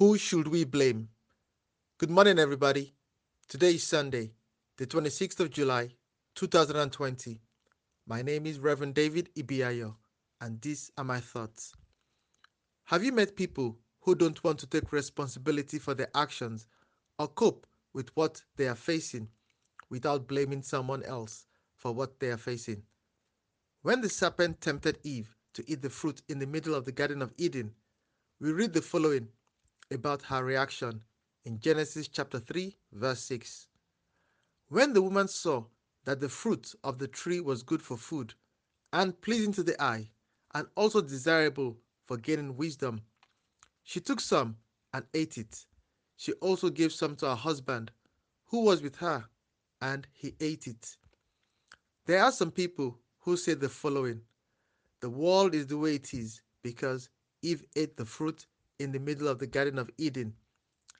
Who should we blame? Good morning, everybody. Today is Sunday, the 26th of July, 2020. My name is Reverend David Ibiayo, and these are my thoughts. Have you met people who don't want to take responsibility for their actions or cope with what they are facing without blaming someone else for what they are facing? When the serpent tempted Eve to eat the fruit in the middle of the Garden of Eden, we read the following about her reaction in Genesis chapter 3, verse 6. When the woman saw that the fruit of the tree was good for food, and pleasing to the eye, and also desirable for gaining wisdom, she took some and ate it. She also gave some to her husband, who was with her, and he ate it. There are some people who say the following The world is the way it is because Eve ate the fruit in the middle of the Garden of Eden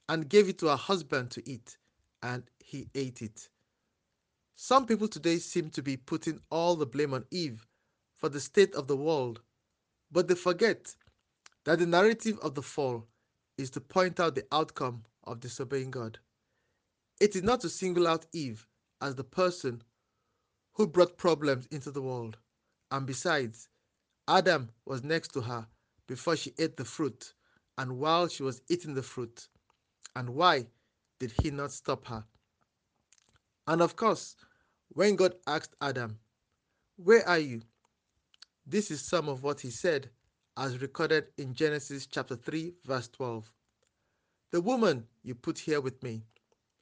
and gave it to her husband to eat, and he ate it. Some people today seem to be putting all the blame on Eve for the state of the world, but they forget that the narrative of the fall is to point out the outcome of disobeying God. It is not to single out Eve as the person who brought problems into the world. And besides, Adam was next to her before she ate the fruit and while she was eating the fruit. And why did he not stop her? And of course, when God asked Adam, Where are you? This is some of what he said as recorded in Genesis chapter 3, verse 12. The woman you put here with me,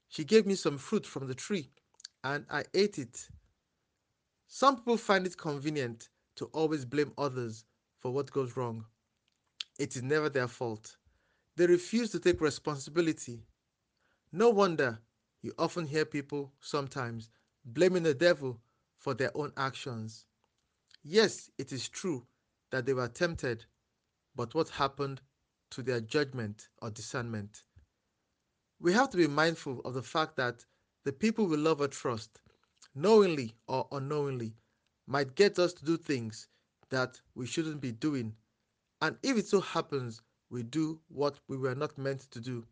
she gave me some fruit from the tree, and I ate it. Some people find it convenient to always blame others for what goes wrong. It is never their fault. They refuse to take responsibility. No wonder you often hear people sometimes blaming the devil for their own actions. Yes, it is true that they were tempted, but what happened to their judgment or discernment? We have to be mindful of the fact that the people we love or trust knowingly or unknowingly, might get us to do things that we shouldn't be doing. And if it so happens we do what we were not meant to do,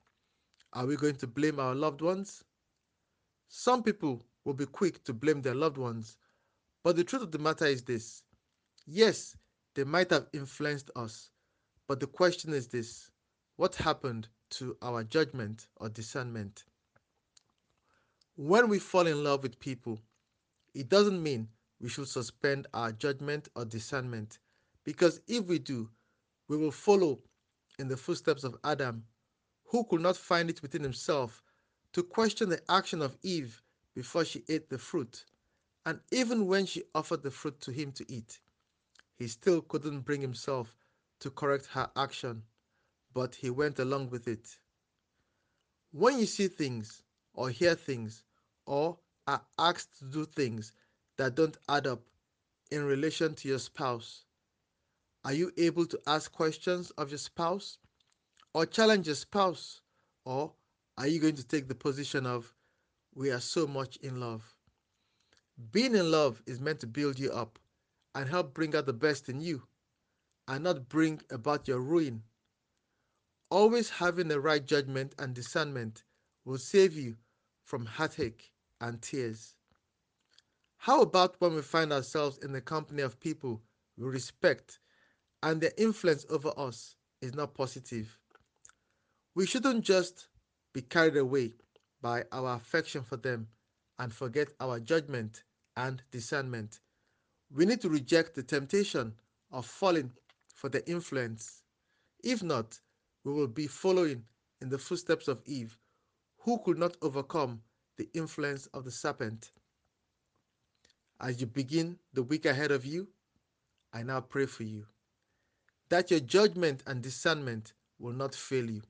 are we going to blame our loved ones? Some people will be quick to blame their loved ones, but the truth of the matter is this yes, they might have influenced us, but the question is this what happened to our judgment or discernment? When we fall in love with people, it doesn't mean we should suspend our judgment or discernment, because if we do, we will follow in the footsteps of Adam, who could not find it within himself to question the action of Eve before she ate the fruit. And even when she offered the fruit to him to eat, he still couldn't bring himself to correct her action, but he went along with it. When you see things or hear things or are asked to do things that don't add up in relation to your spouse? Are you able to ask questions of your spouse or challenge your spouse? Or are you going to take the position of, we are so much in love? Being in love is meant to build you up and help bring out the best in you and not bring about your ruin. Always having the right judgment and discernment will save you from heartache and tears. How about when we find ourselves in the company of people we respect and their influence over us is not positive? We shouldn't just be carried away by our affection for them and forget our judgment and discernment. We need to reject the temptation of falling for their influence. If not, we will be following in the footsteps of Eve, who could not overcome the influence of the serpent. As you begin the week ahead of you, I now pray for you that your judgment and discernment will not fail you.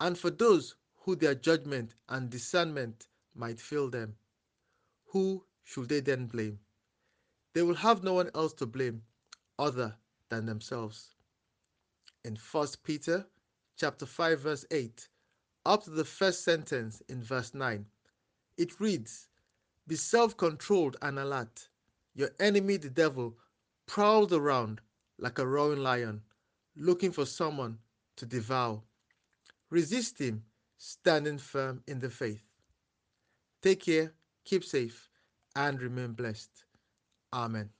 And for those who their judgment and discernment might fail them, who should they then blame? They will have no one else to blame other than themselves. In 1 Peter chapter 5 verse 8 up to the first sentence in verse 9 it reads, Be self controlled and alert. Your enemy, the devil, prowls around like a roaring lion, looking for someone to devour. resist him, standing firm in the faith. Take care, keep safe, and remain blessed. Amen.